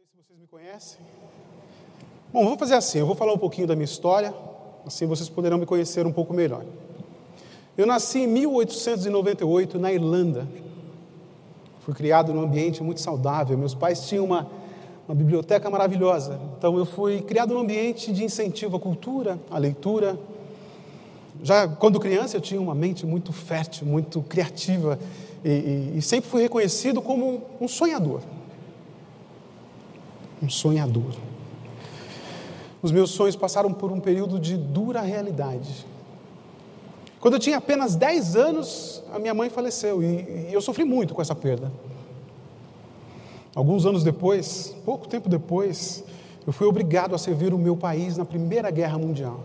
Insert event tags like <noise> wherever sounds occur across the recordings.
sei se vocês me conhecem. Bom, vou fazer assim: eu vou falar um pouquinho da minha história, assim vocês poderão me conhecer um pouco melhor. Eu nasci em 1898 na Irlanda. Fui criado num ambiente muito saudável. Meus pais tinham uma, uma biblioteca maravilhosa. Então eu fui criado num ambiente de incentivo à cultura, à leitura. Já quando criança eu tinha uma mente muito fértil, muito criativa e, e, e sempre fui reconhecido como um sonhador um sonhador. Os meus sonhos passaram por um período de dura realidade. Quando eu tinha apenas 10 anos, a minha mãe faleceu e, e eu sofri muito com essa perda. Alguns anos depois, pouco tempo depois, eu fui obrigado a servir o meu país na Primeira Guerra Mundial.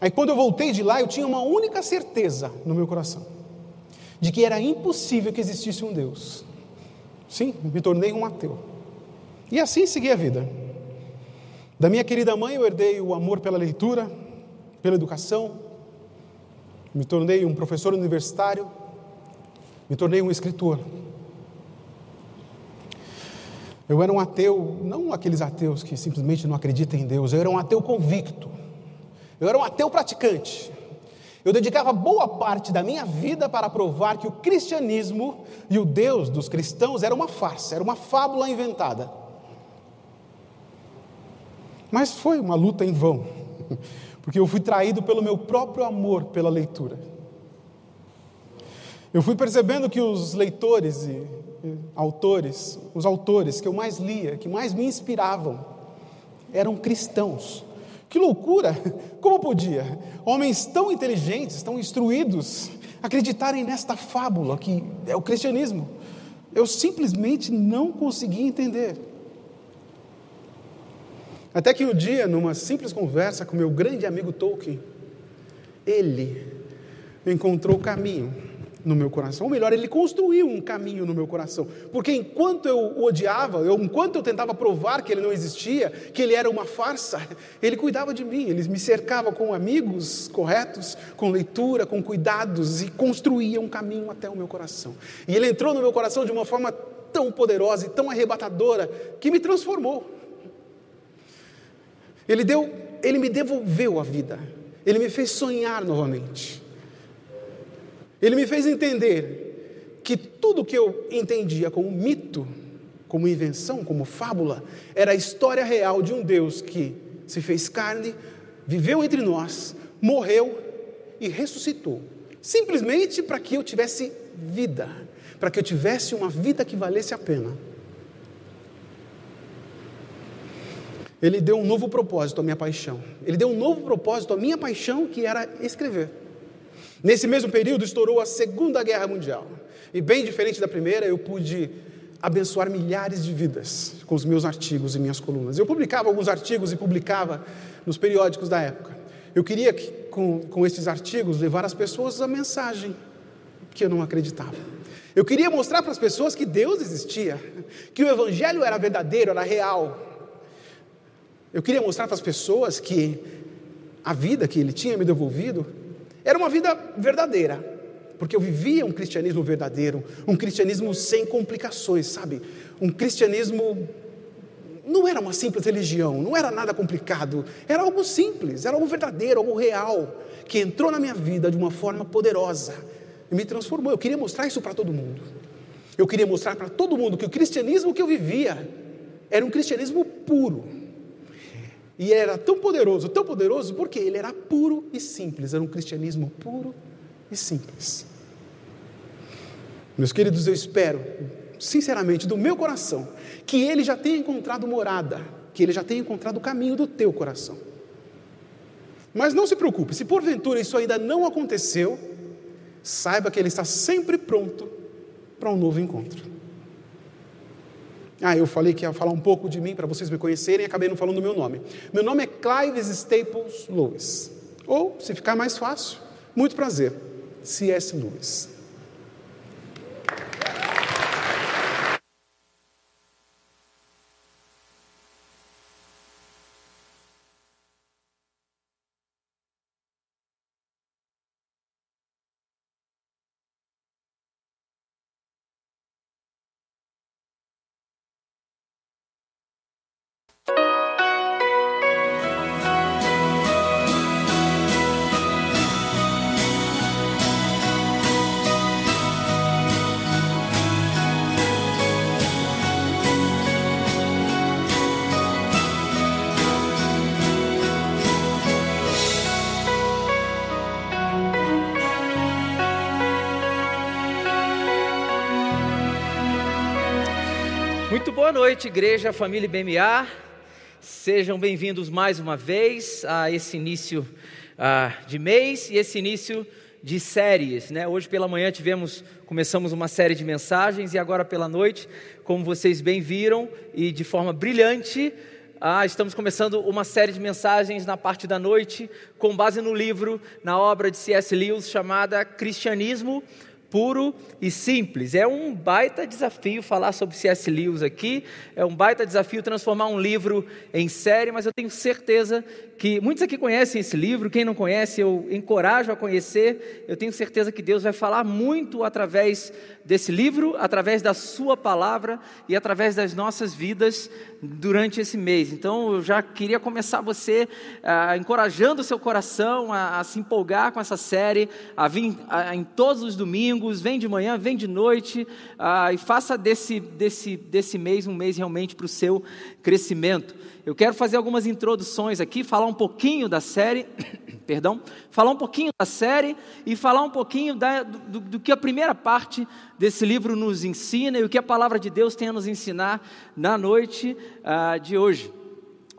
Aí, quando eu voltei de lá, eu tinha uma única certeza no meu coração: de que era impossível que existisse um Deus. Sim, me tornei um ateu. E assim segui a vida. Da minha querida mãe eu herdei o amor pela leitura, pela educação, me tornei um professor universitário, me tornei um escritor. Eu era um ateu, não aqueles ateus que simplesmente não acreditam em Deus, eu era um ateu convicto. Eu era um ateu praticante. Eu dedicava boa parte da minha vida para provar que o cristianismo e o Deus dos cristãos era uma farsa, era uma fábula inventada. Mas foi uma luta em vão, <laughs> porque eu fui traído pelo meu próprio amor pela leitura. Eu fui percebendo que os leitores e autores, os autores que eu mais lia, que mais me inspiravam, eram cristãos. Que loucura! <laughs> Como podia homens tão inteligentes, tão instruídos, acreditarem nesta fábula que é o cristianismo? Eu simplesmente não conseguia entender. Até que um dia, numa simples conversa com meu grande amigo Tolkien, ele encontrou o caminho no meu coração. Ou melhor, ele construiu um caminho no meu coração. Porque enquanto eu o odiava, eu, enquanto eu tentava provar que ele não existia, que ele era uma farsa, ele cuidava de mim, ele me cercava com amigos corretos, com leitura, com cuidados e construía um caminho até o meu coração. E ele entrou no meu coração de uma forma tão poderosa e tão arrebatadora que me transformou. Ele deu, ele me devolveu a vida. Ele me fez sonhar novamente. Ele me fez entender que tudo que eu entendia como mito, como invenção, como fábula, era a história real de um Deus que se fez carne, viveu entre nós, morreu e ressuscitou, simplesmente para que eu tivesse vida, para que eu tivesse uma vida que valesse a pena. Ele deu um novo propósito à minha paixão. Ele deu um novo propósito à minha paixão, que era escrever. Nesse mesmo período estourou a Segunda Guerra Mundial. E bem diferente da primeira, eu pude abençoar milhares de vidas com os meus artigos e minhas colunas. Eu publicava alguns artigos e publicava nos periódicos da época. Eu queria, que, com, com esses artigos, levar às pessoas a mensagem que eu não acreditava. Eu queria mostrar para as pessoas que Deus existia, que o Evangelho era verdadeiro, era real. Eu queria mostrar para as pessoas que a vida que Ele tinha me devolvido era uma vida verdadeira, porque eu vivia um cristianismo verdadeiro, um cristianismo sem complicações, sabe? Um cristianismo não era uma simples religião, não era nada complicado, era algo simples, era algo verdadeiro, algo real, que entrou na minha vida de uma forma poderosa e me transformou. Eu queria mostrar isso para todo mundo. Eu queria mostrar para todo mundo que o cristianismo que eu vivia era um cristianismo puro e era tão poderoso, tão poderoso, porque ele era puro e simples, era um cristianismo puro e simples. Meus queridos, eu espero, sinceramente, do meu coração, que ele já tenha encontrado morada, que ele já tenha encontrado o caminho do teu coração. Mas não se preocupe, se porventura isso ainda não aconteceu, saiba que ele está sempre pronto para um novo encontro. Ah, eu falei que ia falar um pouco de mim para vocês me conhecerem e acabei não falando do meu nome. Meu nome é Clive Staples Lewis. Ou, se ficar mais fácil, muito prazer, C.S. Lewis. Boa noite, igreja, família BMA. Sejam bem-vindos mais uma vez a esse início uh, de mês e esse início de séries, né? Hoje pela manhã tivemos, começamos uma série de mensagens e agora pela noite, como vocês bem viram e de forma brilhante, ah, estamos começando uma série de mensagens na parte da noite, com base no livro, na obra de C.S. Lewis chamada Cristianismo puro e simples. É um baita desafio falar sobre C.S. Lewis aqui, é um baita desafio transformar um livro em série, mas eu tenho certeza que muitos aqui conhecem esse livro, quem não conhece, eu encorajo a conhecer. Eu tenho certeza que Deus vai falar muito através desse livro, através da Sua palavra e através das nossas vidas durante esse mês. Então, eu já queria começar você ah, encorajando o seu coração a, a, se empolgar com essa série, a vir a, em todos os domingos, vem de manhã, vem de noite, ah, e faça desse, desse, desse mês um mês realmente para o seu crescimento. Eu quero fazer algumas introduções aqui, falar um pouquinho da série, <coughs> perdão, falar um pouquinho da série e falar um pouquinho da, do, do, que a primeira parte desse livro nos ensina e o que a palavra de Deus tem a nos ensinar na noite uh, de hoje.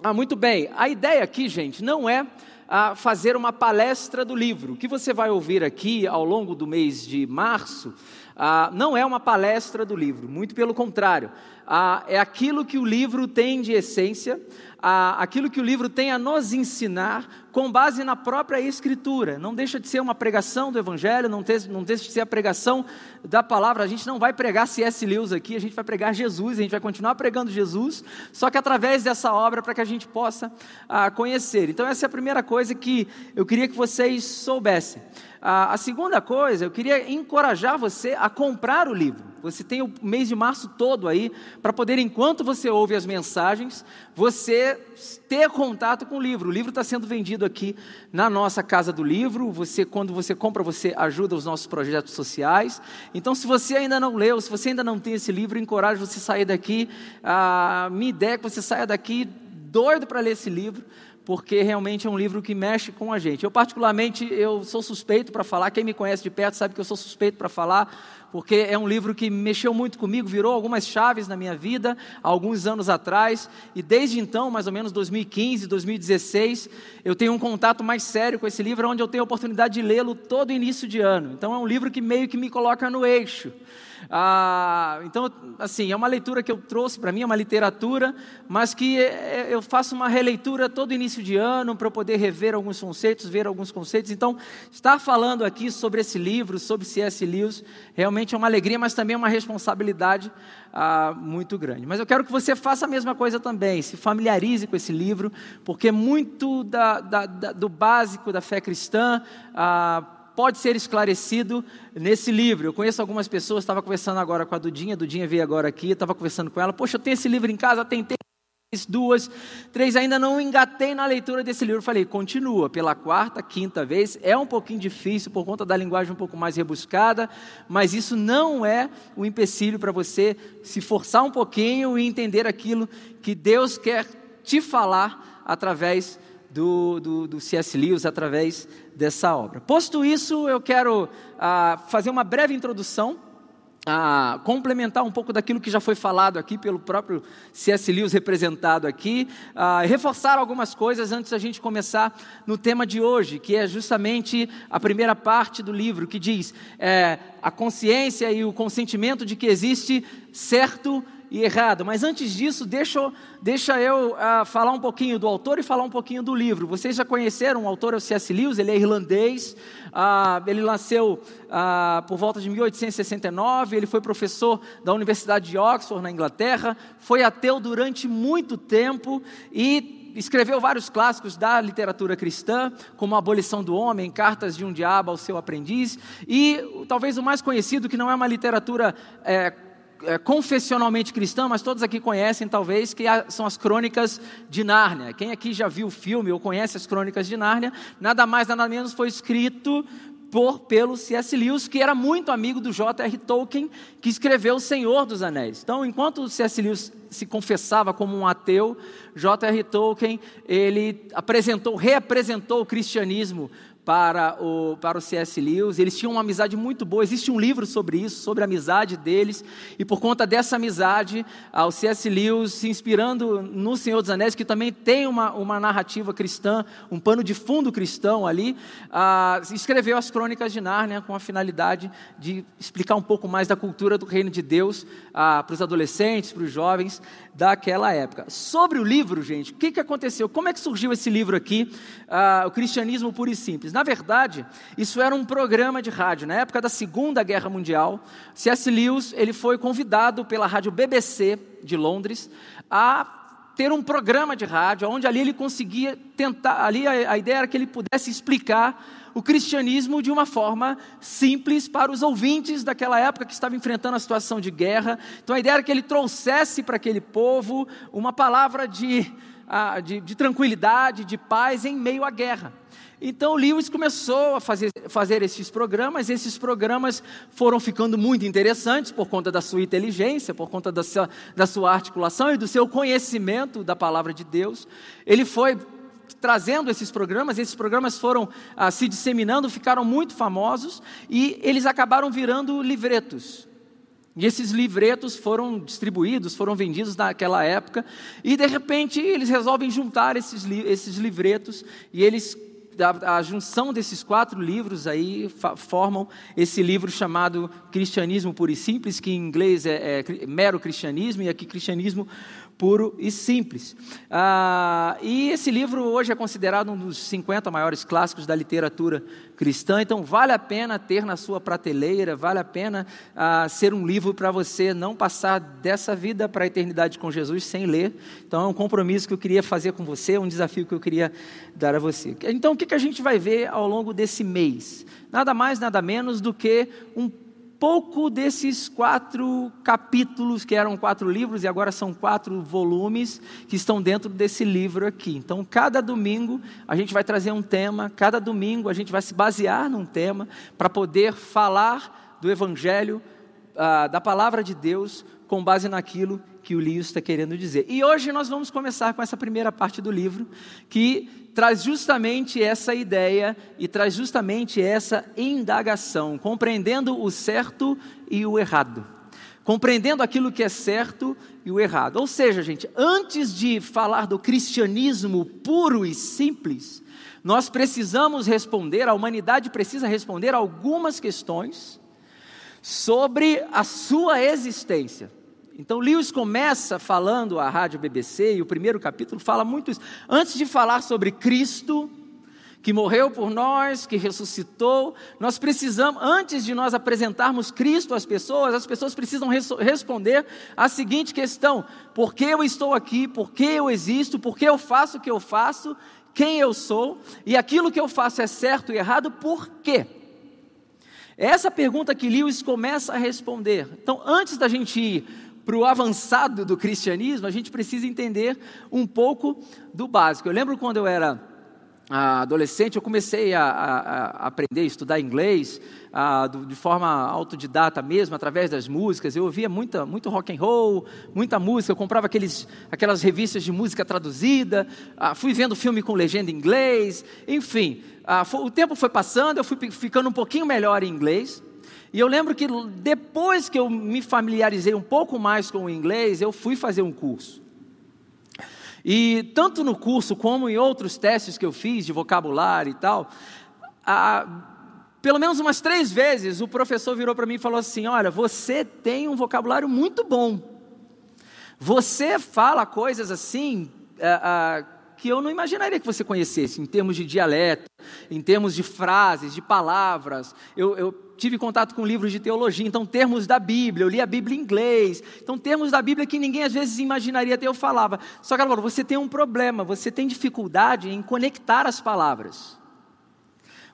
Ah, muito bem, a ideia aqui, gente, não é uh, fazer uma palestra do livro. O que você vai ouvir aqui ao longo do mês de março ah, não é uma palestra do livro, muito pelo contrário, ah, é aquilo que o livro tem de essência, ah, aquilo que o livro tem a nos ensinar com base na própria Escritura. Não deixa de ser uma pregação do Evangelho, não, te, não deixa de ser a pregação da palavra. A gente não vai pregar C.S. Lewis aqui, a gente vai pregar Jesus, a gente vai continuar pregando Jesus, só que através dessa obra para que a gente possa ah, conhecer. Então, essa é a primeira coisa que eu queria que vocês soubessem. A, a segunda coisa, eu queria encorajar você a comprar o livro. Você tem o mês de março todo aí para poder, enquanto você ouve as mensagens, você ter contato com o livro. O livro está sendo vendido aqui na nossa casa do livro. Você, quando você compra, você ajuda os nossos projetos sociais. Então, se você ainda não leu, se você ainda não tem esse livro, encorajo você a sair daqui. A minha ideia é que você saia daqui doido para ler esse livro porque realmente é um livro que mexe com a gente. Eu particularmente eu sou suspeito para falar, quem me conhece de perto sabe que eu sou suspeito para falar, porque é um livro que mexeu muito comigo, virou algumas chaves na minha vida há alguns anos atrás, e desde então, mais ou menos 2015, 2016, eu tenho um contato mais sério com esse livro, onde eu tenho a oportunidade de lê-lo todo início de ano. Então é um livro que meio que me coloca no eixo. Ah, então, assim, é uma leitura que eu trouxe para mim, é uma literatura, mas que é, é, eu faço uma releitura todo início de ano para poder rever alguns conceitos, ver alguns conceitos. Então, estar falando aqui sobre esse livro, sobre C.S. Lewis, realmente é uma alegria, mas também é uma responsabilidade ah, muito grande. Mas eu quero que você faça a mesma coisa também, se familiarize com esse livro, porque muito da, da, da, do básico da fé cristã. Ah, pode ser esclarecido nesse livro. Eu conheço algumas pessoas, estava conversando agora com a Dudinha, a Dudinha veio agora aqui, estava conversando com ela, poxa, eu tenho esse livro em casa, tentei duas, três, ainda não engatei na leitura desse livro. Falei, continua, pela quarta, quinta vez. É um pouquinho difícil por conta da linguagem um pouco mais rebuscada, mas isso não é um empecilho para você se forçar um pouquinho e entender aquilo que Deus quer te falar através do, do, do C.S. Lewis, através dessa obra. Posto isso, eu quero ah, fazer uma breve introdução, ah, complementar um pouco daquilo que já foi falado aqui pelo próprio C.S. Lewis representado aqui, ah, reforçar algumas coisas antes da gente começar no tema de hoje, que é justamente a primeira parte do livro, que diz é, a consciência e o consentimento de que existe certo e errado. Mas antes disso, deixa, deixa eu uh, falar um pouquinho do autor e falar um pouquinho do livro. Vocês já conheceram o autor, o C.S. Lewis, ele é irlandês, uh, ele nasceu uh, por volta de 1869, ele foi professor da Universidade de Oxford, na Inglaterra, foi ateu durante muito tempo e escreveu vários clássicos da literatura cristã, como A Abolição do Homem, Cartas de um Diabo ao Seu Aprendiz, e talvez o mais conhecido, que não é uma literatura é, é, confessionalmente cristã, mas todos aqui conhecem talvez, que são as crônicas de Nárnia. Quem aqui já viu o filme ou conhece as crônicas de Nárnia, nada mais, nada menos foi escrito por, pelo C.S. Lewis, que era muito amigo do J.R. Tolkien, que escreveu O Senhor dos Anéis. Então, enquanto C.S. Lewis se confessava como um ateu, J.R. Tolkien, ele apresentou, reapresentou o cristianismo para o, para o C.S. Lewis. Eles tinham uma amizade muito boa. Existe um livro sobre isso, sobre a amizade deles. E por conta dessa amizade, ah, o C.S. Lewis, se inspirando no Senhor dos Anéis, que também tem uma, uma narrativa cristã, um pano de fundo cristão ali, ah, escreveu as Crônicas de Nárnia com a finalidade de explicar um pouco mais da cultura do reino de Deus ah, para os adolescentes, para os jovens daquela época. Sobre o livro, gente, o que, que aconteceu? Como é que surgiu esse livro aqui, ah, O Cristianismo Puro e Simples? Na verdade, isso era um programa de rádio. Na época da Segunda Guerra Mundial, C.S. Lewis ele foi convidado pela rádio BBC de Londres a ter um programa de rádio, onde ali ele conseguia tentar, ali a, a ideia era que ele pudesse explicar o cristianismo de uma forma simples para os ouvintes daquela época que estavam enfrentando a situação de guerra. Então a ideia era que ele trouxesse para aquele povo uma palavra de, de, de tranquilidade, de paz em meio à guerra. Então Lewis começou a fazer, fazer esses programas, esses programas foram ficando muito interessantes por conta da sua inteligência, por conta da sua, da sua articulação e do seu conhecimento da palavra de Deus. Ele foi trazendo esses programas, esses programas foram ah, se disseminando, ficaram muito famosos e eles acabaram virando livretos. E esses livretos foram distribuídos, foram vendidos naquela época, e de repente eles resolvem juntar esses, esses livretos e eles a, a junção desses quatro livros aí formam esse livro chamado Cristianismo Puro e Simples, que em inglês é, é mero cristianismo, e aqui cristianismo puro e simples. Ah, e esse livro hoje é considerado um dos 50 maiores clássicos da literatura cristã, então vale a pena ter na sua prateleira, vale a pena ah, ser um livro para você não passar dessa vida para a eternidade com Jesus sem ler. Então é um compromisso que eu queria fazer com você, um desafio que eu queria dar a você. Então o que, que a gente vai ver ao longo desse mês? Nada mais, nada menos do que um pouco desses quatro capítulos, que eram quatro livros e agora são quatro volumes, que estão dentro desse livro aqui. Então, cada domingo a gente vai trazer um tema, cada domingo a gente vai se basear num tema para poder falar do Evangelho, ah, da palavra de Deus, com base naquilo que o Lewis está querendo dizer. E hoje nós vamos começar com essa primeira parte do livro, que traz justamente essa ideia e traz justamente essa indagação, compreendendo o certo e o errado. Compreendendo aquilo que é certo e o errado. Ou seja, gente, antes de falar do cristianismo puro e simples, nós precisamos responder, a humanidade precisa responder algumas questões sobre a sua existência. Então, Lewis começa falando a rádio BBC, e o primeiro capítulo fala muito isso. Antes de falar sobre Cristo, que morreu por nós, que ressuscitou, nós precisamos, antes de nós apresentarmos Cristo às pessoas, as pessoas precisam res responder a seguinte questão: por que eu estou aqui, por que eu existo, por que eu faço o que eu faço, quem eu sou, e aquilo que eu faço é certo e errado, por quê? Essa pergunta que Lewis começa a responder. Então, antes da gente ir para o avançado do cristianismo, a gente precisa entender um pouco do básico. Eu lembro quando eu era ah, adolescente, eu comecei a, a, a aprender, a estudar inglês a, de forma autodidata mesmo, através das músicas. Eu ouvia muita, muito rock and roll, muita música. Eu comprava aqueles, aquelas revistas de música traduzida. Ah, fui vendo filme com legenda em inglês. Enfim, ah, o tempo foi passando, eu fui ficando um pouquinho melhor em inglês. E eu lembro que depois que eu me familiarizei um pouco mais com o inglês, eu fui fazer um curso. E tanto no curso como em outros testes que eu fiz de vocabulário e tal, a, pelo menos umas três vezes o professor virou para mim e falou assim: Olha, você tem um vocabulário muito bom. Você fala coisas assim. A, a, que eu não imaginaria que você conhecesse, em termos de dialeto, em termos de frases, de palavras. Eu, eu, tive contato com livros de teologia, então termos da Bíblia, eu li a Bíblia em inglês, então termos da Bíblia que ninguém às vezes imaginaria ter, eu falava. Só que ela falou, você tem um problema, você tem dificuldade em conectar as palavras.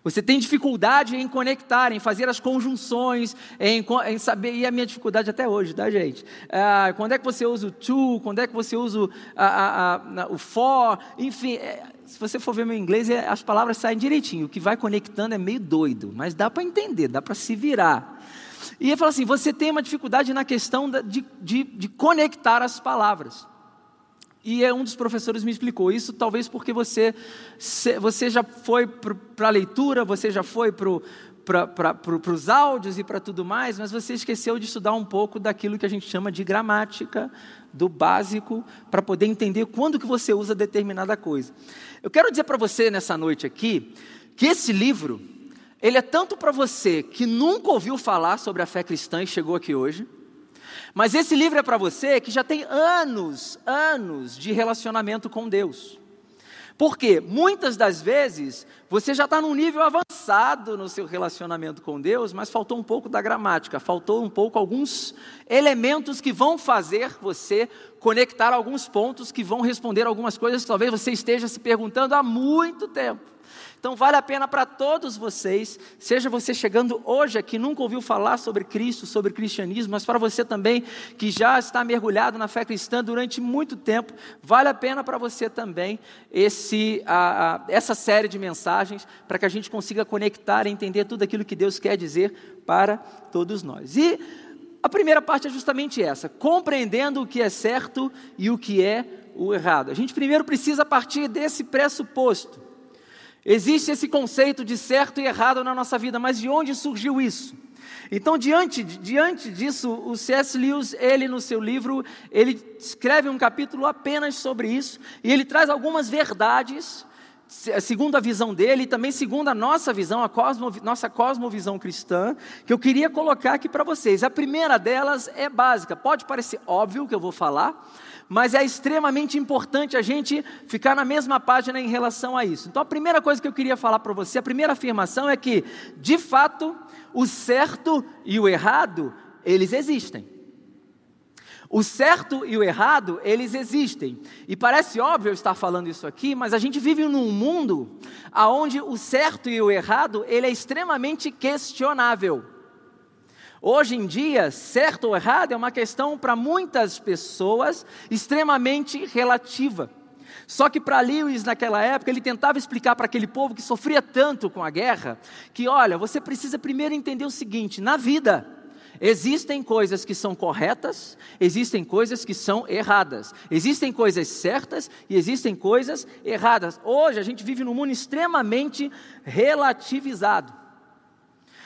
Você tem dificuldade em conectar, em fazer as conjunções, em, em saber, e a minha dificuldade até hoje, tá, gente? Ah, quando é que você usa o to, quando é que você usa o, a, a, a, o for, enfim, é, se você for ver meu inglês, é, as palavras saem direitinho, o que vai conectando é meio doido, mas dá para entender, dá para se virar. E ele fala assim: você tem uma dificuldade na questão de, de, de conectar as palavras. E é um dos professores me explicou isso, talvez porque você, você já foi para a leitura, você já foi para os áudios e para tudo mais, mas você esqueceu de estudar um pouco daquilo que a gente chama de gramática, do básico, para poder entender quando que você usa determinada coisa. Eu quero dizer para você nessa noite aqui, que esse livro, ele é tanto para você que nunca ouviu falar sobre a fé cristã e chegou aqui hoje, mas esse livro é para você que já tem anos, anos de relacionamento com Deus. Porque muitas das vezes você já está num nível avançado no seu relacionamento com Deus, mas faltou um pouco da gramática, faltou um pouco alguns elementos que vão fazer você conectar alguns pontos que vão responder algumas coisas que talvez você esteja se perguntando há muito tempo. Então vale a pena para todos vocês, seja você chegando hoje aqui, nunca ouviu falar sobre Cristo, sobre cristianismo, mas para você também que já está mergulhado na fé cristã durante muito tempo, vale a pena para você também esse, a, a, essa série de mensagens, para que a gente consiga conectar e entender tudo aquilo que Deus quer dizer para todos nós. E a primeira parte é justamente essa: compreendendo o que é certo e o que é o errado. A gente primeiro precisa partir desse pressuposto Existe esse conceito de certo e errado na nossa vida, mas de onde surgiu isso? Então, diante, diante disso, o C.S. Lewis, ele no seu livro, ele escreve um capítulo apenas sobre isso, e ele traz algumas verdades, segundo a visão dele, e também segundo a nossa visão, a cosmo, nossa cosmovisão cristã, que eu queria colocar aqui para vocês. A primeira delas é básica, pode parecer óbvio o que eu vou falar, mas é extremamente importante a gente ficar na mesma página em relação a isso. Então, a primeira coisa que eu queria falar para você, a primeira afirmação é que, de fato, o certo e o errado, eles existem. O certo e o errado, eles existem. E parece óbvio eu estar falando isso aqui, mas a gente vive num mundo onde o certo e o errado, ele é extremamente questionável. Hoje em dia, certo ou errado é uma questão para muitas pessoas extremamente relativa. Só que para Lewis, naquela época, ele tentava explicar para aquele povo que sofria tanto com a guerra, que olha, você precisa primeiro entender o seguinte: na vida, existem coisas que são corretas, existem coisas que são erradas, existem coisas certas e existem coisas erradas. Hoje a gente vive num mundo extremamente relativizado.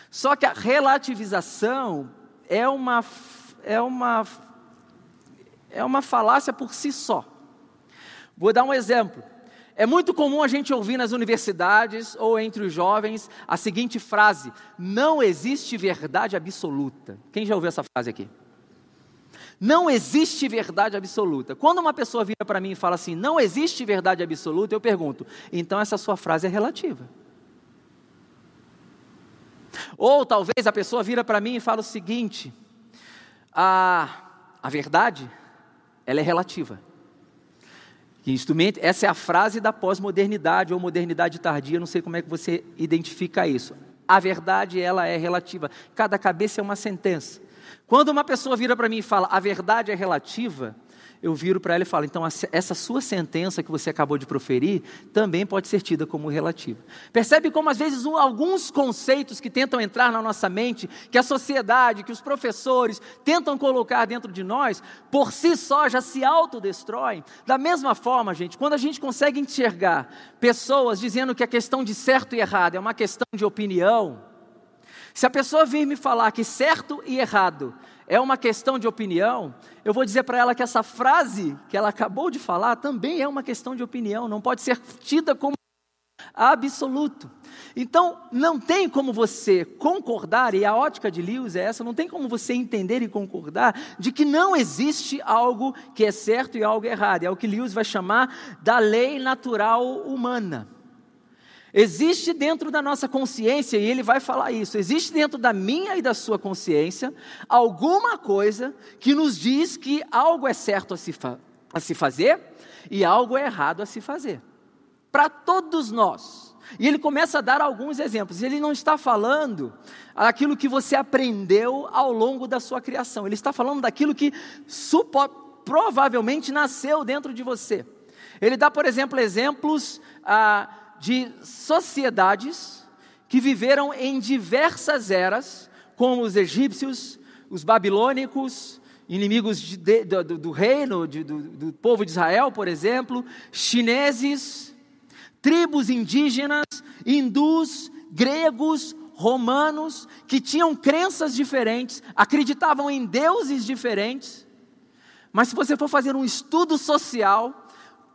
Só que a relativização é uma, é uma, é uma falácia por si só. Vou dar um exemplo. É muito comum a gente ouvir nas universidades ou entre os jovens a seguinte frase: não existe verdade absoluta. Quem já ouviu essa frase aqui? Não existe verdade absoluta. Quando uma pessoa vira para mim e fala assim, não existe verdade absoluta, eu pergunto, então essa sua frase é relativa. Ou talvez a pessoa vira para mim e fala o seguinte: a, a verdade, ela é relativa. Essa é a frase da pós-modernidade ou modernidade tardia, não sei como é que você identifica isso. A verdade, ela é relativa. Cada cabeça é uma sentença. Quando uma pessoa vira para mim e fala, a verdade é relativa, eu viro para ela e falo: então, essa sua sentença que você acabou de proferir também pode ser tida como relativa. Percebe como, às vezes, um, alguns conceitos que tentam entrar na nossa mente, que a sociedade, que os professores tentam colocar dentro de nós, por si só já se autodestroem? Da mesma forma, gente, quando a gente consegue enxergar pessoas dizendo que a questão de certo e errado é uma questão de opinião, se a pessoa vir me falar que certo e errado é uma questão de opinião, eu vou dizer para ela que essa frase que ela acabou de falar também é uma questão de opinião, não pode ser tida como absoluto. Então, não tem como você concordar, e a ótica de Lewis é essa, não tem como você entender e concordar de que não existe algo que é certo e algo errado. É o que Lewis vai chamar da lei natural humana. Existe dentro da nossa consciência, e ele vai falar isso, existe dentro da minha e da sua consciência alguma coisa que nos diz que algo é certo a se, a se fazer e algo é errado a se fazer. Para todos nós. E ele começa a dar alguns exemplos. Ele não está falando aquilo que você aprendeu ao longo da sua criação, ele está falando daquilo que provavelmente nasceu dentro de você. Ele dá, por exemplo, exemplos. Ah, de sociedades que viveram em diversas eras, como os egípcios, os babilônicos inimigos de, de, do, do, reino, de, do, do povo de Israel, por exemplo, chineses, tribos indígenas, hindus, gregos, romanos, que tinham crenças diferentes, acreditavam em deuses diferentes. Mas se você for fazer um estudo social,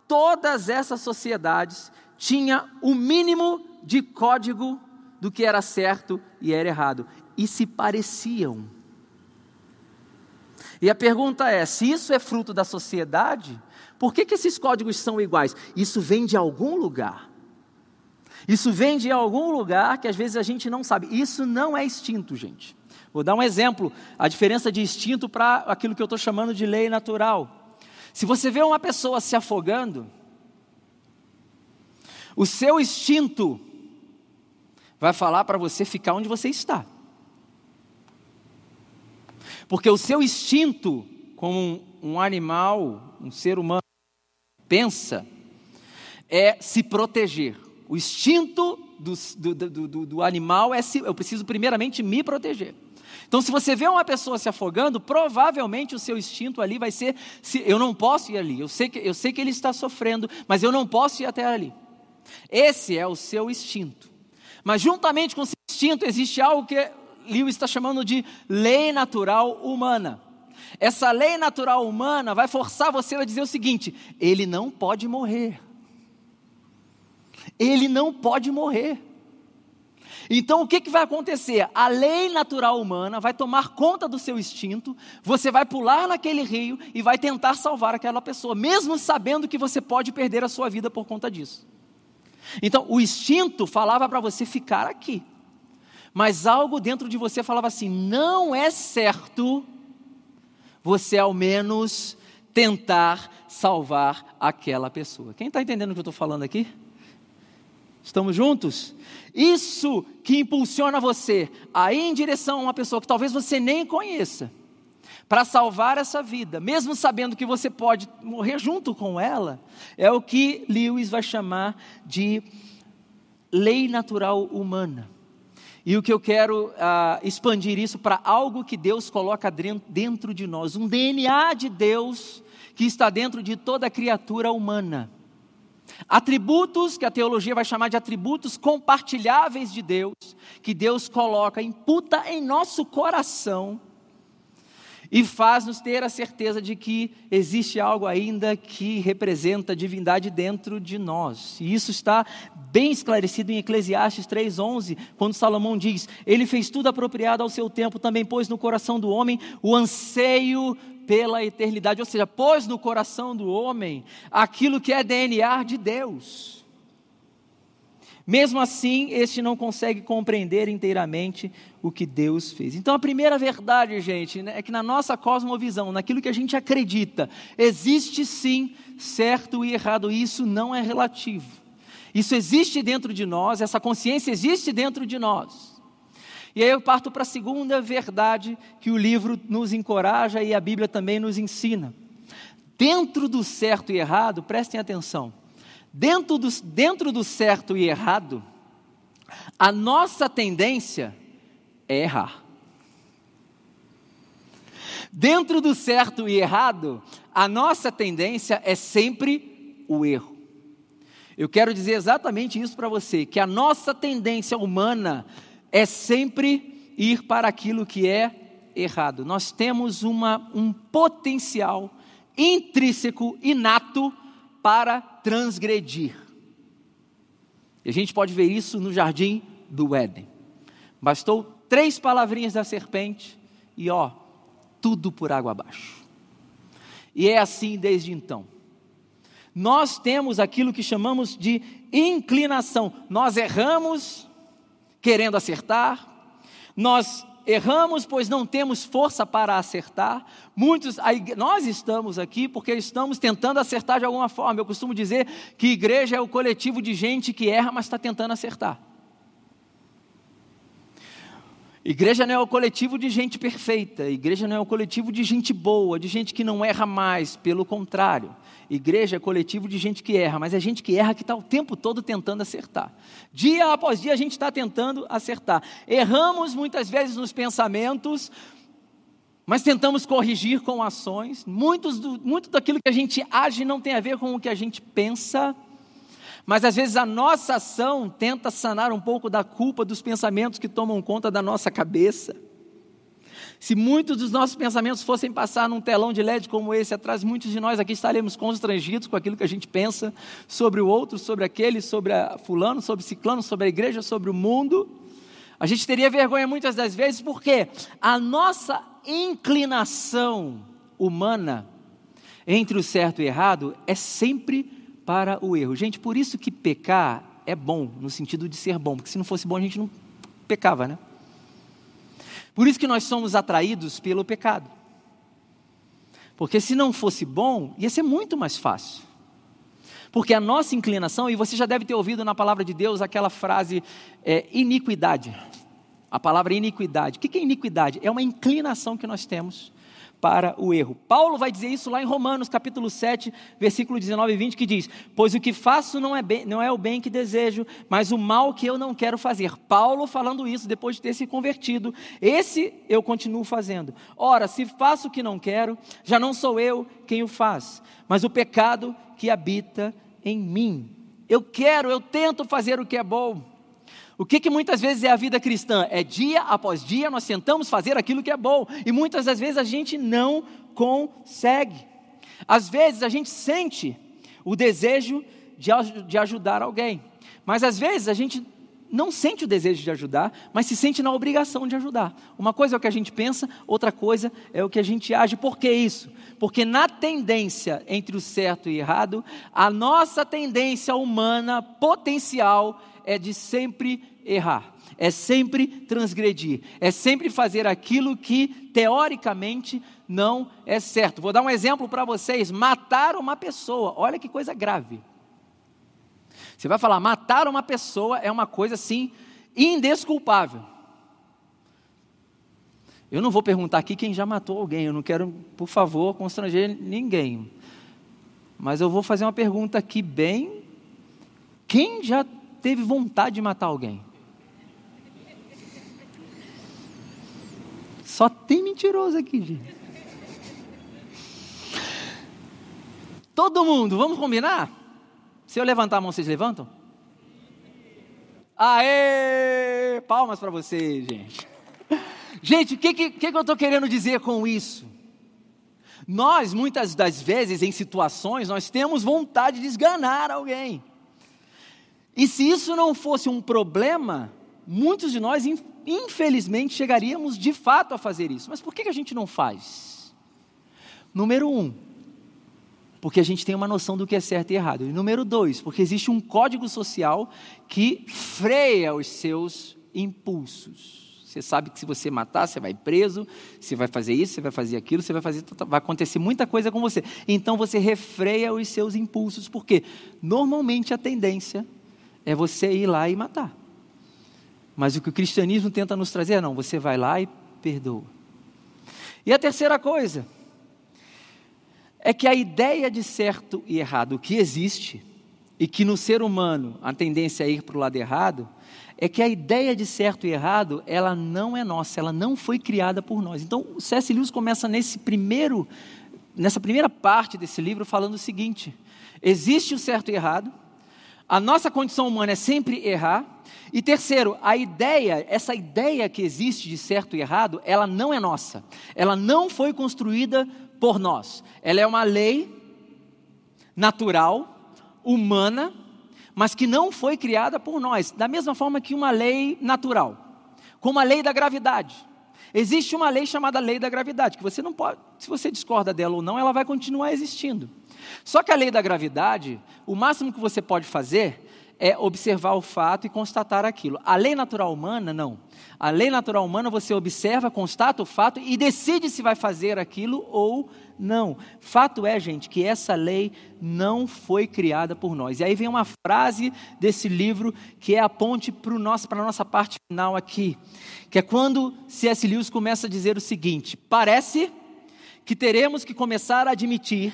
todas essas sociedades tinham o mínimo de código do que era certo e era errado, e se pareciam. E a pergunta é: se isso é fruto da sociedade, por que, que esses códigos são iguais? Isso vem de algum lugar. Isso vem de algum lugar que às vezes a gente não sabe. Isso não é instinto, gente. Vou dar um exemplo: a diferença de instinto para aquilo que eu estou chamando de lei natural. Se você vê uma pessoa se afogando, o seu instinto vai falar para você ficar onde você está. Porque o seu instinto, como um, animal, um ser humano, pensa, é se proteger. O instinto do, do, do, do animal é se, eu preciso primeiramente me proteger. Então, se você vê uma pessoa se afogando, provavelmente o seu instinto ali vai ser: se, eu não posso ir ali, eu sei, que, eu sei que ele está sofrendo, mas eu não posso ir até ali. Esse é o seu instinto. Mas, juntamente com o seu instinto, existe algo que Lewis está chamando de lei natural humana. Essa lei natural humana vai forçar você a dizer o seguinte: ele não pode morrer. Ele não pode morrer. Então o que, que vai acontecer? A lei natural humana vai tomar conta do seu instinto, você vai pular naquele rio e vai tentar salvar aquela pessoa, mesmo sabendo que você pode perder a sua vida por conta disso. Então o instinto falava para você ficar aqui mas algo dentro de você falava assim: não é certo você ao menos tentar salvar aquela pessoa. Quem está entendendo o que eu estou falando aqui? Estamos juntos? Isso que impulsiona você a ir em direção a uma pessoa que talvez você nem conheça, para salvar essa vida, mesmo sabendo que você pode morrer junto com ela, é o que Lewis vai chamar de lei natural humana. E o que eu quero uh, expandir isso para algo que Deus coloca dentro de nós, um DNA de Deus que está dentro de toda criatura humana. Atributos que a teologia vai chamar de atributos compartilháveis de Deus, que Deus coloca, imputa em nosso coração e faz-nos ter a certeza de que existe algo ainda que representa a divindade dentro de nós. E isso está bem esclarecido em Eclesiastes 3:11, quando Salomão diz: "Ele fez tudo apropriado ao seu tempo, também pôs no coração do homem o anseio pela eternidade", ou seja, pôs no coração do homem aquilo que é DNA de Deus. Mesmo assim, este não consegue compreender inteiramente o que Deus fez. Então, a primeira verdade, gente, né, é que na nossa cosmovisão, naquilo que a gente acredita, existe sim certo e errado, e isso não é relativo. Isso existe dentro de nós, essa consciência existe dentro de nós. E aí eu parto para a segunda verdade que o livro nos encoraja e a Bíblia também nos ensina. Dentro do certo e errado, prestem atenção Dentro do, dentro do certo e errado, a nossa tendência é errar. Dentro do certo e errado, a nossa tendência é sempre o erro. Eu quero dizer exatamente isso para você: que a nossa tendência humana é sempre ir para aquilo que é errado. Nós temos uma, um potencial intrínseco, inato, para transgredir. E a gente pode ver isso no jardim do Éden. Bastou três palavrinhas da serpente e ó, tudo por água abaixo. E é assim desde então. Nós temos aquilo que chamamos de inclinação. Nós erramos querendo acertar, nós erramos, pois não temos força para acertar. Muitos, nós estamos aqui porque estamos tentando acertar de alguma forma. Eu costumo dizer que igreja é o coletivo de gente que erra, mas está tentando acertar. Igreja não é o coletivo de gente perfeita, igreja não é o coletivo de gente boa, de gente que não erra mais, pelo contrário. Igreja é coletivo de gente que erra, mas é gente que erra que está o tempo todo tentando acertar. Dia após dia a gente está tentando acertar. Erramos muitas vezes nos pensamentos, mas tentamos corrigir com ações. Muitos do, muito daquilo que a gente age não tem a ver com o que a gente pensa, mas às vezes a nossa ação tenta sanar um pouco da culpa dos pensamentos que tomam conta da nossa cabeça. Se muitos dos nossos pensamentos fossem passar num telão de LED como esse atrás, muitos de nós aqui estaremos constrangidos com aquilo que a gente pensa sobre o outro, sobre aquele, sobre a fulano, sobre ciclano, sobre a igreja, sobre o mundo. A gente teria vergonha muitas das vezes porque a nossa inclinação humana entre o certo e o errado é sempre para o erro. Gente, por isso que pecar é bom, no sentido de ser bom, porque se não fosse bom a gente não pecava, né? Por isso que nós somos atraídos pelo pecado. Porque se não fosse bom, ia ser muito mais fácil. Porque a nossa inclinação, e você já deve ter ouvido na palavra de Deus aquela frase, é, iniquidade. A palavra iniquidade. O que é iniquidade? É uma inclinação que nós temos para o erro. Paulo vai dizer isso lá em Romanos, capítulo 7, versículo 19 e 20, que diz: Pois o que faço não é, bem, não é o bem que desejo, mas o mal que eu não quero fazer. Paulo falando isso depois de ter se convertido. Esse eu continuo fazendo. Ora, se faço o que não quero, já não sou eu quem o faz, mas o pecado que habita em mim. Eu quero, eu tento fazer o que é bom o que, que muitas vezes é a vida cristã? É dia após dia nós tentamos fazer aquilo que é bom, e muitas das vezes a gente não consegue. Às vezes a gente sente o desejo de, de ajudar alguém, mas às vezes a gente não sente o desejo de ajudar, mas se sente na obrigação de ajudar. Uma coisa é o que a gente pensa, outra coisa é o que a gente age. Por que isso? Porque na tendência entre o certo e o errado, a nossa tendência humana potencial é de sempre errar, é sempre transgredir, é sempre fazer aquilo que teoricamente não é certo. Vou dar um exemplo para vocês: matar uma pessoa, olha que coisa grave. Você vai falar, matar uma pessoa é uma coisa assim indesculpável. Eu não vou perguntar aqui quem já matou alguém, eu não quero, por favor, constranger ninguém. Mas eu vou fazer uma pergunta aqui bem. Quem já teve vontade de matar alguém? Só tem mentiroso aqui, gente. Todo mundo, vamos combinar? Se eu levantar a mão, vocês levantam? Aê! Palmas para vocês, gente. Gente, o que, que, que eu estou querendo dizer com isso? Nós, muitas das vezes, em situações, nós temos vontade de esganar alguém. E se isso não fosse um problema, muitos de nós, infelizmente, chegaríamos de fato a fazer isso. Mas por que a gente não faz? Número um, porque a gente tem uma noção do que é certo e errado. E número dois, porque existe um código social que freia os seus impulsos. Você sabe que se você matar, você vai preso, você vai fazer isso, você vai fazer aquilo, você vai fazer, vai acontecer muita coisa com você. Então você refreia os seus impulsos, porque normalmente a tendência é você ir lá e matar. Mas o que o cristianismo tenta nos trazer é: não, você vai lá e perdoa. E a terceira coisa é que a ideia de certo e errado que existe, e que no ser humano a tendência é ir para o lado errado, é que a ideia de certo e errado, ela não é nossa, ela não foi criada por nós. Então, C.S. Lewis começa nesse primeiro, nessa primeira parte desse livro falando o seguinte: existe o certo e errado, a nossa condição humana é sempre errar. E terceiro, a ideia, essa ideia que existe de certo e errado, ela não é nossa. Ela não foi construída por nós. Ela é uma lei natural, humana, mas que não foi criada por nós, da mesma forma que uma lei natural, como a lei da gravidade. Existe uma lei chamada lei da gravidade, que você não pode, se você discorda dela ou não, ela vai continuar existindo. Só que a lei da gravidade, o máximo que você pode fazer é observar o fato e constatar aquilo. A lei natural humana, não. A lei natural humana você observa, constata o fato e decide se vai fazer aquilo ou não. Fato é, gente, que essa lei não foi criada por nós. E aí vem uma frase desse livro que é a ponte para a nossa parte final aqui, que é quando C.S. Lewis começa a dizer o seguinte: parece que teremos que começar a admitir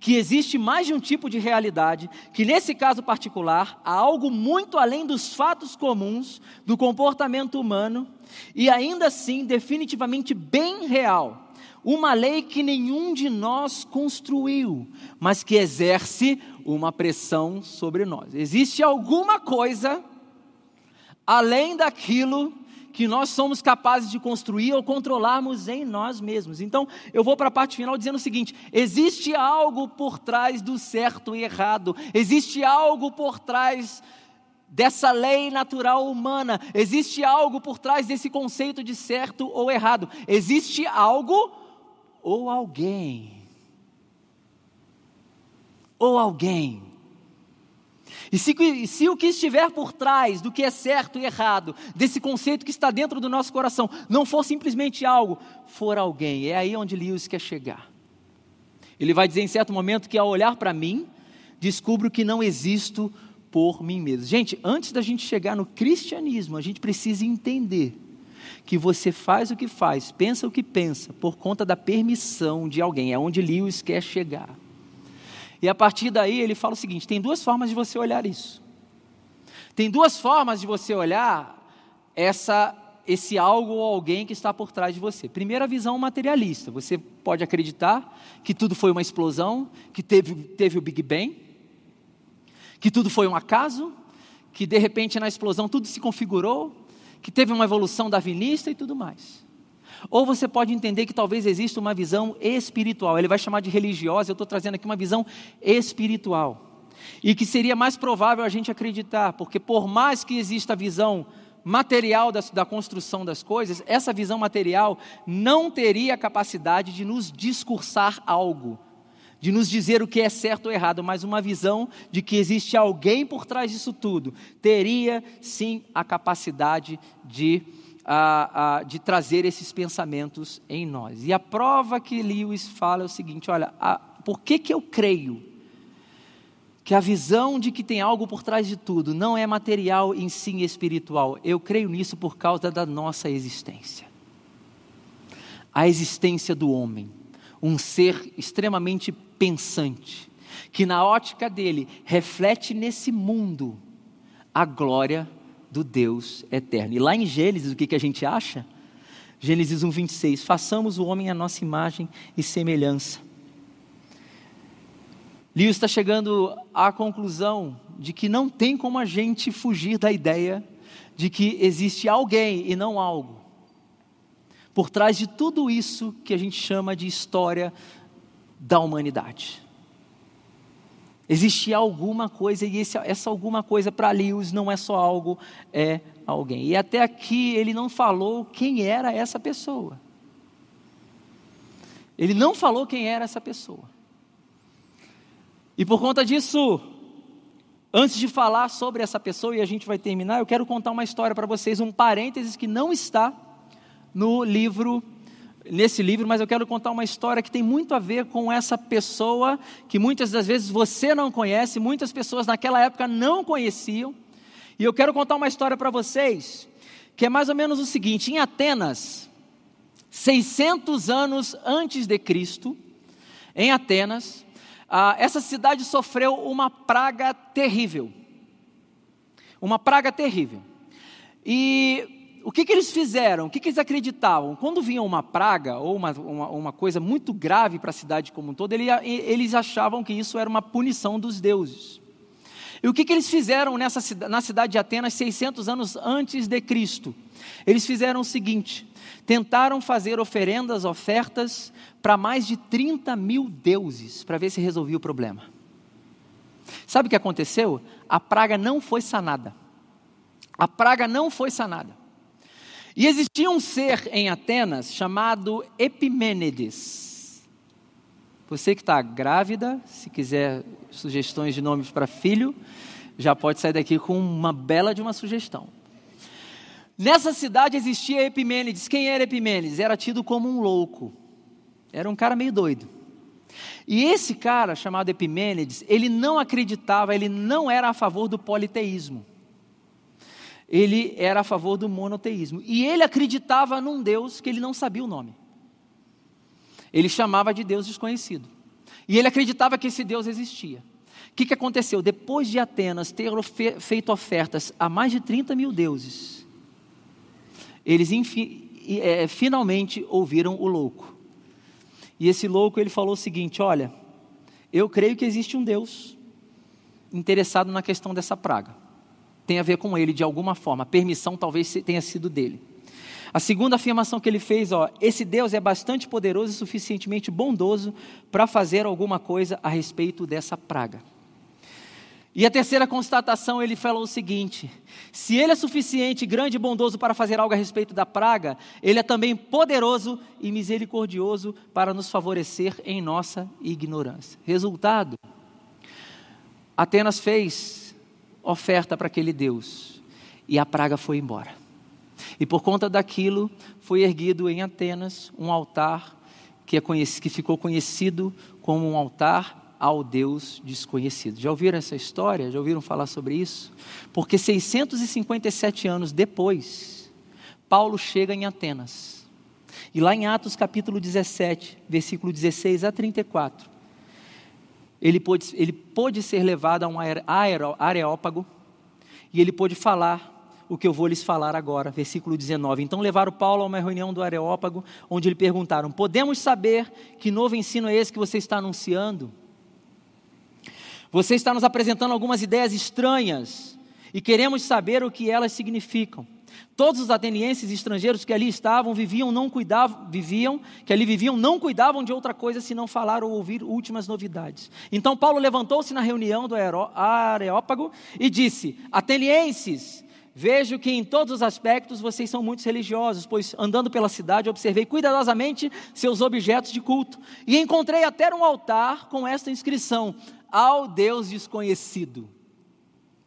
que existe mais de um tipo de realidade, que nesse caso particular há algo muito além dos fatos comuns do comportamento humano e ainda assim definitivamente bem real. uma lei que nenhum de nós construiu, mas que exerce uma pressão sobre nós. Existe alguma coisa além daquilo que nós somos capazes de construir ou controlarmos em nós mesmos. Então, eu vou para a parte final dizendo o seguinte: existe algo por trás do certo e errado, existe algo por trás dessa lei natural humana, existe algo por trás desse conceito de certo ou errado, existe algo ou alguém. Ou alguém. E se, se, o que estiver por trás do que é certo e errado, desse conceito que está dentro do nosso coração, não for simplesmente algo, for alguém, é aí onde Lewis quer chegar. Ele vai dizer em certo momento que ao olhar para mim, descubro que não existo por mim mesmo. Gente, antes da gente chegar no cristianismo, a gente precisa entender que você faz o que faz, pensa o que pensa, por conta da permissão de alguém. É onde Lewis quer chegar. E a partir daí ele fala o seguinte: tem duas formas de você olhar isso. Tem duas formas de você olhar essa, esse algo ou alguém que está por trás de você. Primeiro, a visão materialista. Você pode acreditar que tudo foi uma explosão, que teve, teve o Big Bang, que tudo foi um acaso, que de repente na explosão tudo se configurou, que teve uma evolução darwinista e tudo mais. Ou você pode entender que talvez exista uma visão espiritual, ele vai chamar de religiosa, eu estou trazendo aqui uma visão espiritual. E que seria mais provável a gente acreditar, porque por mais que exista a visão material da, da, construção das coisas, essa visão material não teria a capacidade de nos discursar algo, de nos dizer o que é certo ou errado, mas uma visão de que existe alguém por trás disso tudo, teria sim a capacidade de, a, a, de trazer esses pensamentos em nós. E a prova que Lewis fala é o seguinte: olha, a, por que, que eu creio que a visão de que tem algo por trás de tudo não é material em si espiritual? Eu creio nisso por causa da nossa existência. A existência do homem, um ser extremamente pensante, que na ótica dele reflete nesse mundo a glória do Deus eterno. E lá em Gênesis, o que, que a gente acha? Gênesis 1, 26. Façamos o homem à nossa imagem e semelhança. Lewis está chegando à conclusão de que não tem como a gente fugir da ideia de que existe alguém e não algo. Por trás de tudo isso que a gente chama de história da humanidade. Existe alguma coisa, e esse, essa alguma coisa para Lewis não é só algo, é alguém. E até aqui ele não falou quem era essa pessoa. Ele não falou quem era essa pessoa. E por conta disso, antes de falar sobre essa pessoa, e a gente vai terminar, eu quero contar uma história para vocês, um parênteses que não está no livro nesse livro, mas eu quero contar uma história que tem muito a ver com essa pessoa que muitas das vezes você não conhece, muitas pessoas naquela época não conheciam. E eu quero contar uma história para vocês, que é mais ou menos o seguinte: em Atenas, 600 anos antes de Cristo, em Atenas, essa cidade sofreu uma praga terrível. Uma praga terrível. E o que, que eles fizeram? O que, que eles acreditavam? Quando vinha uma praga ou uma, uma, uma coisa muito grave para a cidade como um todo, ele, eles achavam que isso era uma punição dos deuses. E o que, que eles fizeram nessa, na cidade de Atenas 600 anos antes de Cristo? Eles fizeram o seguinte: tentaram fazer oferendas, ofertas para mais de 30 mil deuses, para ver se resolvia o problema. Sabe o que aconteceu? A praga não foi sanada. A praga não foi sanada. E existia um ser em Atenas chamado Epimênides. Você que está grávida, se quiser sugestões de nomes para filho, já pode sair daqui com uma bela de uma sugestão. Nessa cidade existia Epimênides. Quem era Epimênides? Era tido como um louco. Era um cara meio doido. E esse cara, chamado Epimênides, ele não acreditava, ele não era a favor do politeísmo ele era a favor do monoteísmo. E ele acreditava num Deus que ele não sabia o nome. Ele chamava de Deus desconhecido. E ele acreditava que esse Deus existia. O que, que aconteceu? Depois de Atenas ter feito ofertas a mais de 30 mil deuses, eles é, finalmente ouviram o louco. E esse louco ele falou o seguinte: Olha, eu creio que existe um Deus interessado na questão dessa praga. Tem a ver com ele de alguma forma. A permissão talvez tenha sido dele. A segunda afirmação que ele fez, ó, esse Deus é bastante poderoso e suficientemente bondoso para fazer alguma coisa a respeito dessa praga. E a terceira constatação, ele falou o seguinte: se ele é suficiente, grande e bondoso para fazer algo a respeito da praga, ele é também poderoso e misericordioso para nos favorecer em nossa ignorância. Resultado: Atenas fez oferta para aquele Deus e a praga foi embora. E por conta daquilo, foi erguido em Atenas um altar que, é que ficou conhecido como um altar ao Deus desconhecido. Já ouviram essa história? Já ouviram falar sobre isso? Porque 657 anos depois, Paulo chega em Atenas. E lá em Atos capítulo 17, versículo 16 a 34, ele pôde, ele pôde ser levado a um areópago e ele pôde falar o que eu vou lhes falar agora, versículo 19. Então levaram Paulo a uma reunião do Areópago, onde lhe perguntaram: Podemos saber que novo ensino é esse que você está anunciando? Você está nos apresentando algumas ideias estranhas e queremos saber o que elas significam. Todos os atenienses estrangeiros que ali estavam viviam, não cuidavam, viviam, que ali viviam, não cuidavam de outra coisa senão falar ou ouvir últimas novidades. Então Paulo levantou-se na reunião do Areópago e disse: Atenienses, Vejo que em todos os aspectos vocês são muito religiosos, pois andando pela cidade observei cuidadosamente seus objetos de culto e encontrei até um altar com esta inscrição: ao Deus desconhecido.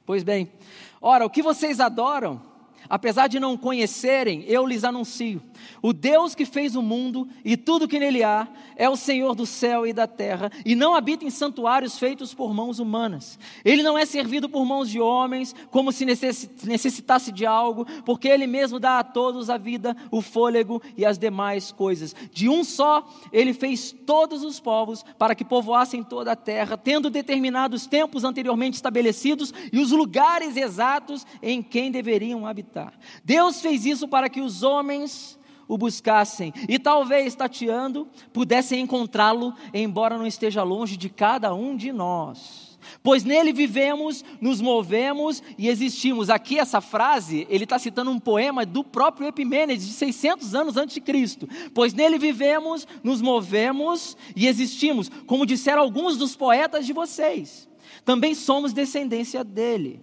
Pois bem, ora, o que vocês adoram, apesar de não conhecerem, eu lhes anuncio o Deus que fez o mundo e tudo que nele há é o Senhor do céu e da terra e não habita em santuários feitos por mãos humanas. Ele não é servido por mãos de homens como se necessitasse de algo, porque ele mesmo dá a todos a vida, o fôlego e as demais coisas. De um só, ele fez todos os povos para que povoassem toda a terra, tendo determinados tempos anteriormente estabelecidos e os lugares exatos em quem deveriam habitar. Deus fez isso para que os homens o buscassem e talvez tateando pudessem encontrá-lo, embora não esteja longe de cada um de nós. Pois nele vivemos, nos movemos e existimos. Aqui essa frase, ele está citando um poema do próprio Epimênides, de 600 anos antes de Cristo. Pois nele vivemos, nos movemos e existimos, como disseram alguns dos poetas de vocês. Também somos descendência dele.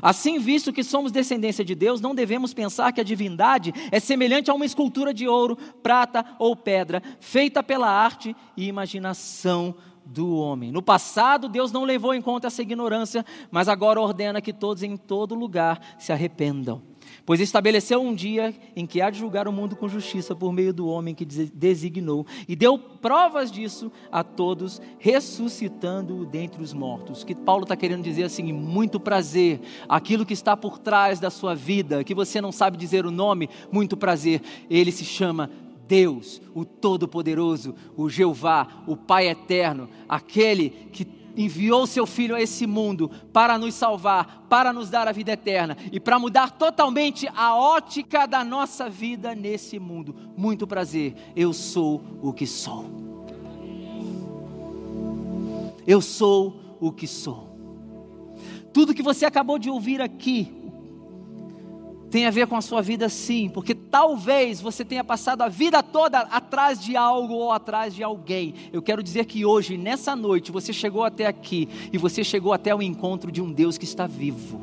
Assim, visto que somos descendência de Deus, não devemos pensar que a divindade é semelhante a uma escultura de ouro, prata ou pedra, feita pela arte e imaginação do homem. No passado, Deus não levou em conta essa ignorância, mas agora ordena que todos em todo lugar se arrependam pois estabeleceu um dia em que há de julgar o mundo com justiça por meio do homem que designou, e deu provas disso a todos, ressuscitando-o dentre os mortos. O que Paulo está querendo dizer assim, muito prazer, aquilo que está por trás da sua vida, que você não sabe dizer o nome, muito prazer, ele se chama Deus, o Todo-Poderoso, o Jeová, o Pai Eterno, aquele que enviou seu Filho a esse mundo para nos salvar, para nos dar a vida eterna e para mudar totalmente a ótica da nossa vida nesse mundo. Muito prazer, eu sou o que sou. Eu sou o que sou. Tudo que você acabou de ouvir aqui, tem a ver com a sua vida sim, porque talvez você tenha passado a vida toda atrás de algo ou atrás de alguém. Eu quero dizer que hoje, nessa noite, você chegou até aqui e você chegou até o encontro de um Deus que está vivo.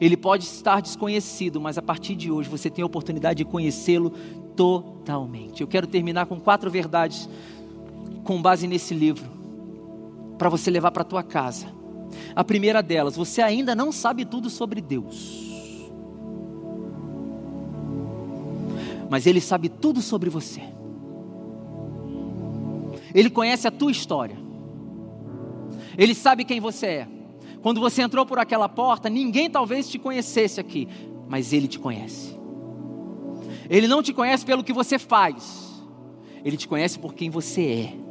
Ele pode estar desconhecido, mas a partir de hoje você tem a oportunidade de conhecê-lo totalmente. Eu quero terminar com quatro verdades com base nesse livro para você levar para tua casa. A primeira delas, você ainda não sabe tudo sobre Deus. Mas Ele sabe tudo sobre você. Ele conhece a tua história. Ele sabe quem você é. Quando você entrou por aquela porta, ninguém talvez te conhecesse aqui, mas Ele te conhece. Ele não te conhece pelo que você faz, Ele te conhece por quem você é.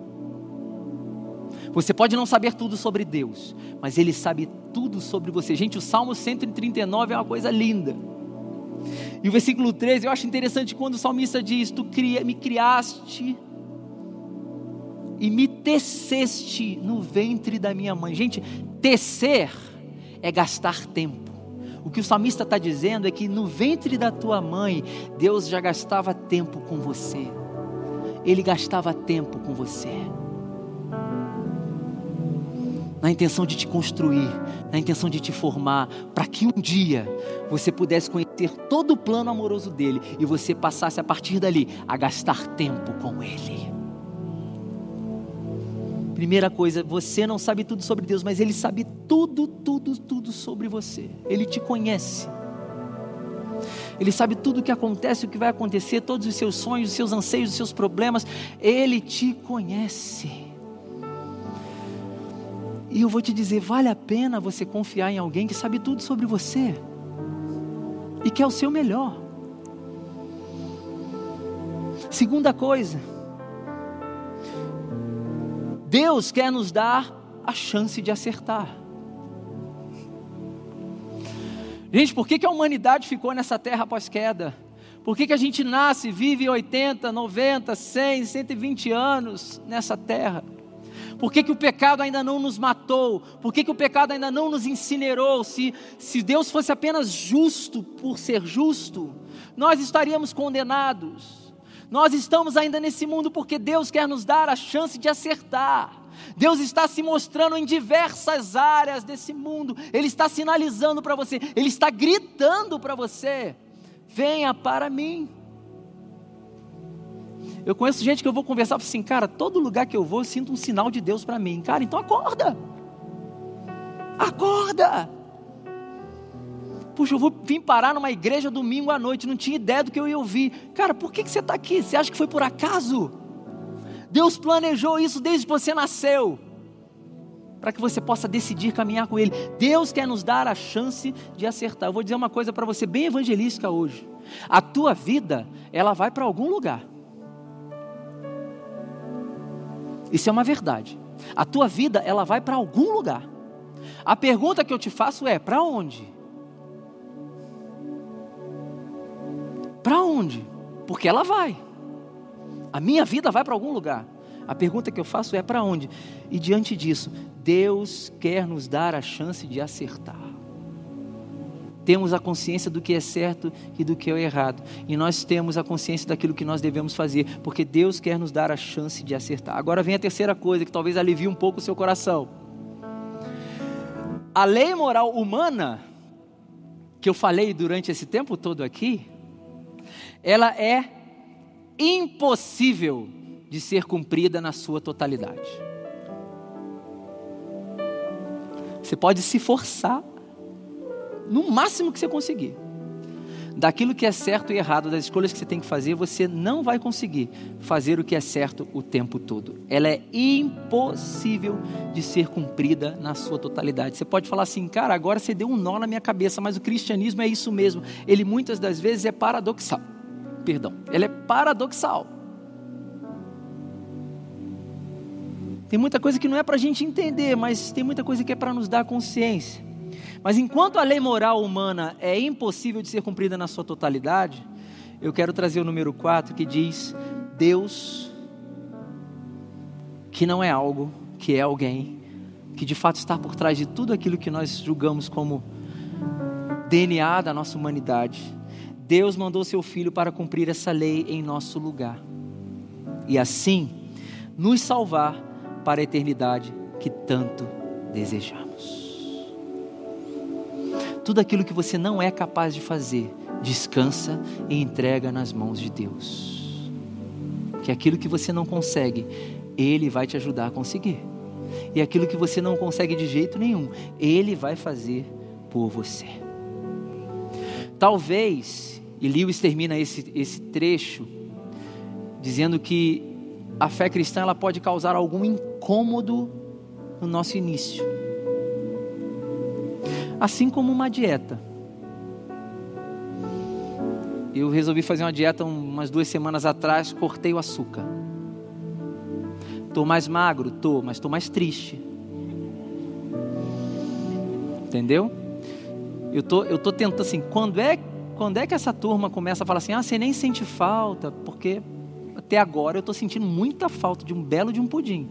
Você pode não saber tudo sobre Deus, mas Ele sabe tudo sobre você. Gente, o Salmo 139 é uma coisa linda. E o versículo 13, eu acho interessante quando o salmista diz: Tu me criaste e me teceste no ventre da minha mãe. Gente, tecer é gastar tempo. O que o salmista está dizendo é que no ventre da tua mãe, Deus já gastava tempo com você. Ele gastava tempo com você. Na intenção de te construir, na intenção de te formar, para que um dia você pudesse conhecer todo o plano amoroso dele e você passasse a partir dali a gastar tempo com ele. Primeira coisa, você não sabe tudo sobre Deus, mas Ele sabe tudo, tudo, tudo sobre você. Ele te conhece. Ele sabe tudo o que acontece, o que vai acontecer, todos os seus sonhos, os seus anseios, os seus problemas. Ele te conhece. E eu vou te dizer: vale a pena você confiar em alguém que sabe tudo sobre você e quer o seu melhor. Segunda coisa, Deus quer nos dar a chance de acertar. Gente, por que, que a humanidade ficou nessa terra após queda? Por que, que a gente nasce, vive 80, 90, 100, 120 anos nessa terra? Por que, que o pecado ainda não nos matou? Por que, que o pecado ainda não nos incinerou? Se, se Deus fosse apenas justo por ser justo, nós estaríamos condenados. Nós estamos ainda nesse mundo porque Deus quer nos dar a chance de acertar. Deus está se mostrando em diversas áreas desse mundo. Ele está sinalizando para você, ele está gritando para você: venha para mim. Eu conheço gente que eu vou conversar assim, cara, todo lugar que eu vou eu sinto um sinal de Deus para mim. Cara, então acorda. Acorda. Puxa, eu vou vir parar numa igreja domingo à noite, não tinha ideia do que eu ia ouvir. Cara, por que, que você está aqui? Você acha que foi por acaso? Deus planejou isso desde que você nasceu, para que você possa decidir caminhar com Ele. Deus quer nos dar a chance de acertar. Eu vou dizer uma coisa para você bem evangelística hoje. A tua vida, ela vai para algum lugar. Isso é uma verdade. A tua vida, ela vai para algum lugar. A pergunta que eu te faço é: para onde? Para onde? Porque ela vai. A minha vida vai para algum lugar. A pergunta que eu faço é para onde? E diante disso, Deus quer nos dar a chance de acertar. Temos a consciência do que é certo e do que é errado. E nós temos a consciência daquilo que nós devemos fazer, porque Deus quer nos dar a chance de acertar. Agora vem a terceira coisa que talvez alivie um pouco o seu coração. A lei moral humana que eu falei durante esse tempo todo aqui, ela é impossível de ser cumprida na sua totalidade. Você pode se forçar no máximo que você conseguir. Daquilo que é certo e errado, das escolhas que você tem que fazer, você não vai conseguir fazer o que é certo o tempo todo. Ela é impossível de ser cumprida na sua totalidade. Você pode falar assim, cara, agora você deu um nó na minha cabeça, mas o cristianismo é isso mesmo. Ele muitas das vezes é paradoxal perdão, ela é paradoxal. Tem muita coisa que não é para a gente entender, mas tem muita coisa que é para nos dar consciência. Mas enquanto a lei moral humana é impossível de ser cumprida na sua totalidade, eu quero trazer o número 4 que diz: Deus, que não é algo, que é alguém, que de fato está por trás de tudo aquilo que nós julgamos como DNA da nossa humanidade, Deus mandou seu filho para cumprir essa lei em nosso lugar. E assim, nos salvar para a eternidade que tanto desejamos. Tudo aquilo que você não é capaz de fazer, descansa e entrega nas mãos de Deus. Que aquilo que você não consegue, Ele vai te ajudar a conseguir. E aquilo que você não consegue de jeito nenhum, Ele vai fazer por você. Talvez e Lewis termina esse, esse trecho dizendo que a fé cristã ela pode causar algum incômodo no nosso início. Assim como uma dieta. Eu resolvi fazer uma dieta umas duas semanas atrás, cortei o açúcar. Estou mais magro? Estou, mas estou mais triste. Entendeu? Eu tô, eu tô tentando assim, quando é quando é que essa turma começa a falar assim: ah, você nem sente falta, porque até agora eu estou sentindo muita falta de um belo de um pudim.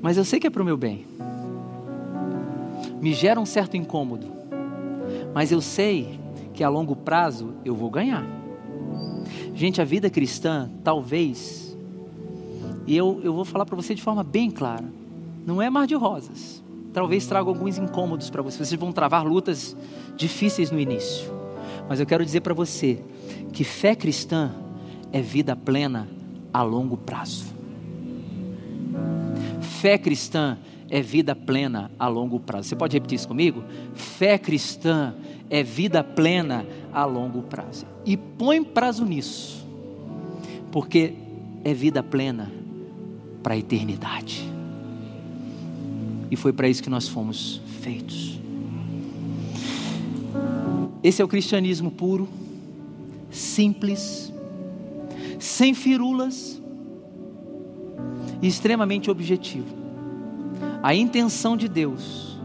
Mas eu sei que é para o meu bem. Me gera um certo incômodo. Mas eu sei que a longo prazo eu vou ganhar. Gente, a vida cristã, talvez, e eu, eu vou falar para você de forma bem clara, não é mar de rosas. Talvez traga alguns incômodos para você. Vocês vão travar lutas difíceis no início. Mas eu quero dizer para você que fé cristã é vida plena a longo prazo. Fé cristã é vida plena a longo prazo. Você pode repetir isso comigo? Fé cristã é vida plena a longo prazo. E põe prazo nisso, porque é vida plena para a eternidade. E foi para isso que nós fomos feitos. Esse é o cristianismo puro, simples, sem firulas e extremamente objetivo. A intenção de Deus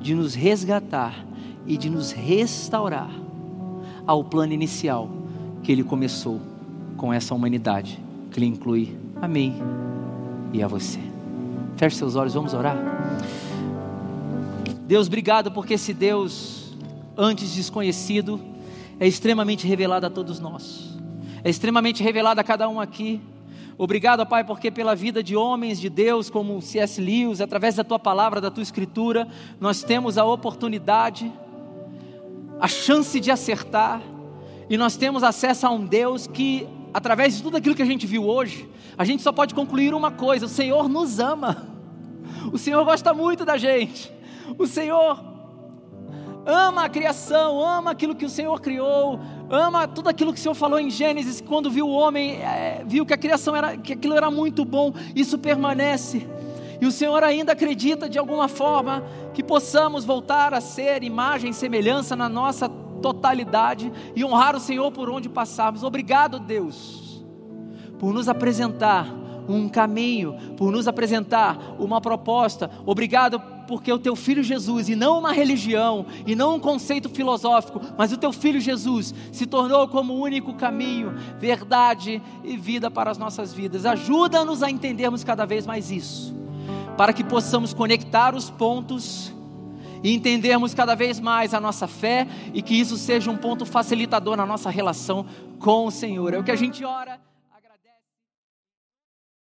de nos resgatar e de nos restaurar ao plano inicial que Ele começou com essa humanidade, que Ele inclui a mim e a você. Feche seus olhos, vamos orar. Deus, obrigado porque esse Deus, antes desconhecido, é extremamente revelado a todos nós, é extremamente revelado a cada um aqui. Obrigado, Pai, porque pela vida de homens de Deus como C.S. Lewis, através da tua palavra, da tua escritura, nós temos a oportunidade, a chance de acertar, e nós temos acesso a um Deus que, através de tudo aquilo que a gente viu hoje, a gente só pode concluir uma coisa: o Senhor nos ama, o Senhor gosta muito da gente, o Senhor ama a criação, ama aquilo que o Senhor criou, ama tudo aquilo que o Senhor falou em Gênesis, quando viu o homem, é, viu que a criação era, que aquilo era muito bom, isso permanece. E o Senhor ainda acredita de alguma forma que possamos voltar a ser imagem e semelhança na nossa totalidade e honrar o Senhor por onde passarmos. Obrigado, Deus, por nos apresentar um caminho, por nos apresentar uma proposta. Obrigado porque o teu filho Jesus, e não uma religião, e não um conceito filosófico, mas o teu filho Jesus se tornou como o único caminho, verdade e vida para as nossas vidas. Ajuda-nos a entendermos cada vez mais isso, para que possamos conectar os pontos e entendermos cada vez mais a nossa fé e que isso seja um ponto facilitador na nossa relação com o Senhor. É o que a gente ora.